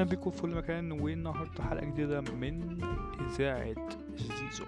أهلا بيكم في كل مكان والنهارده حلقة جديدة من إذاعة زيزو.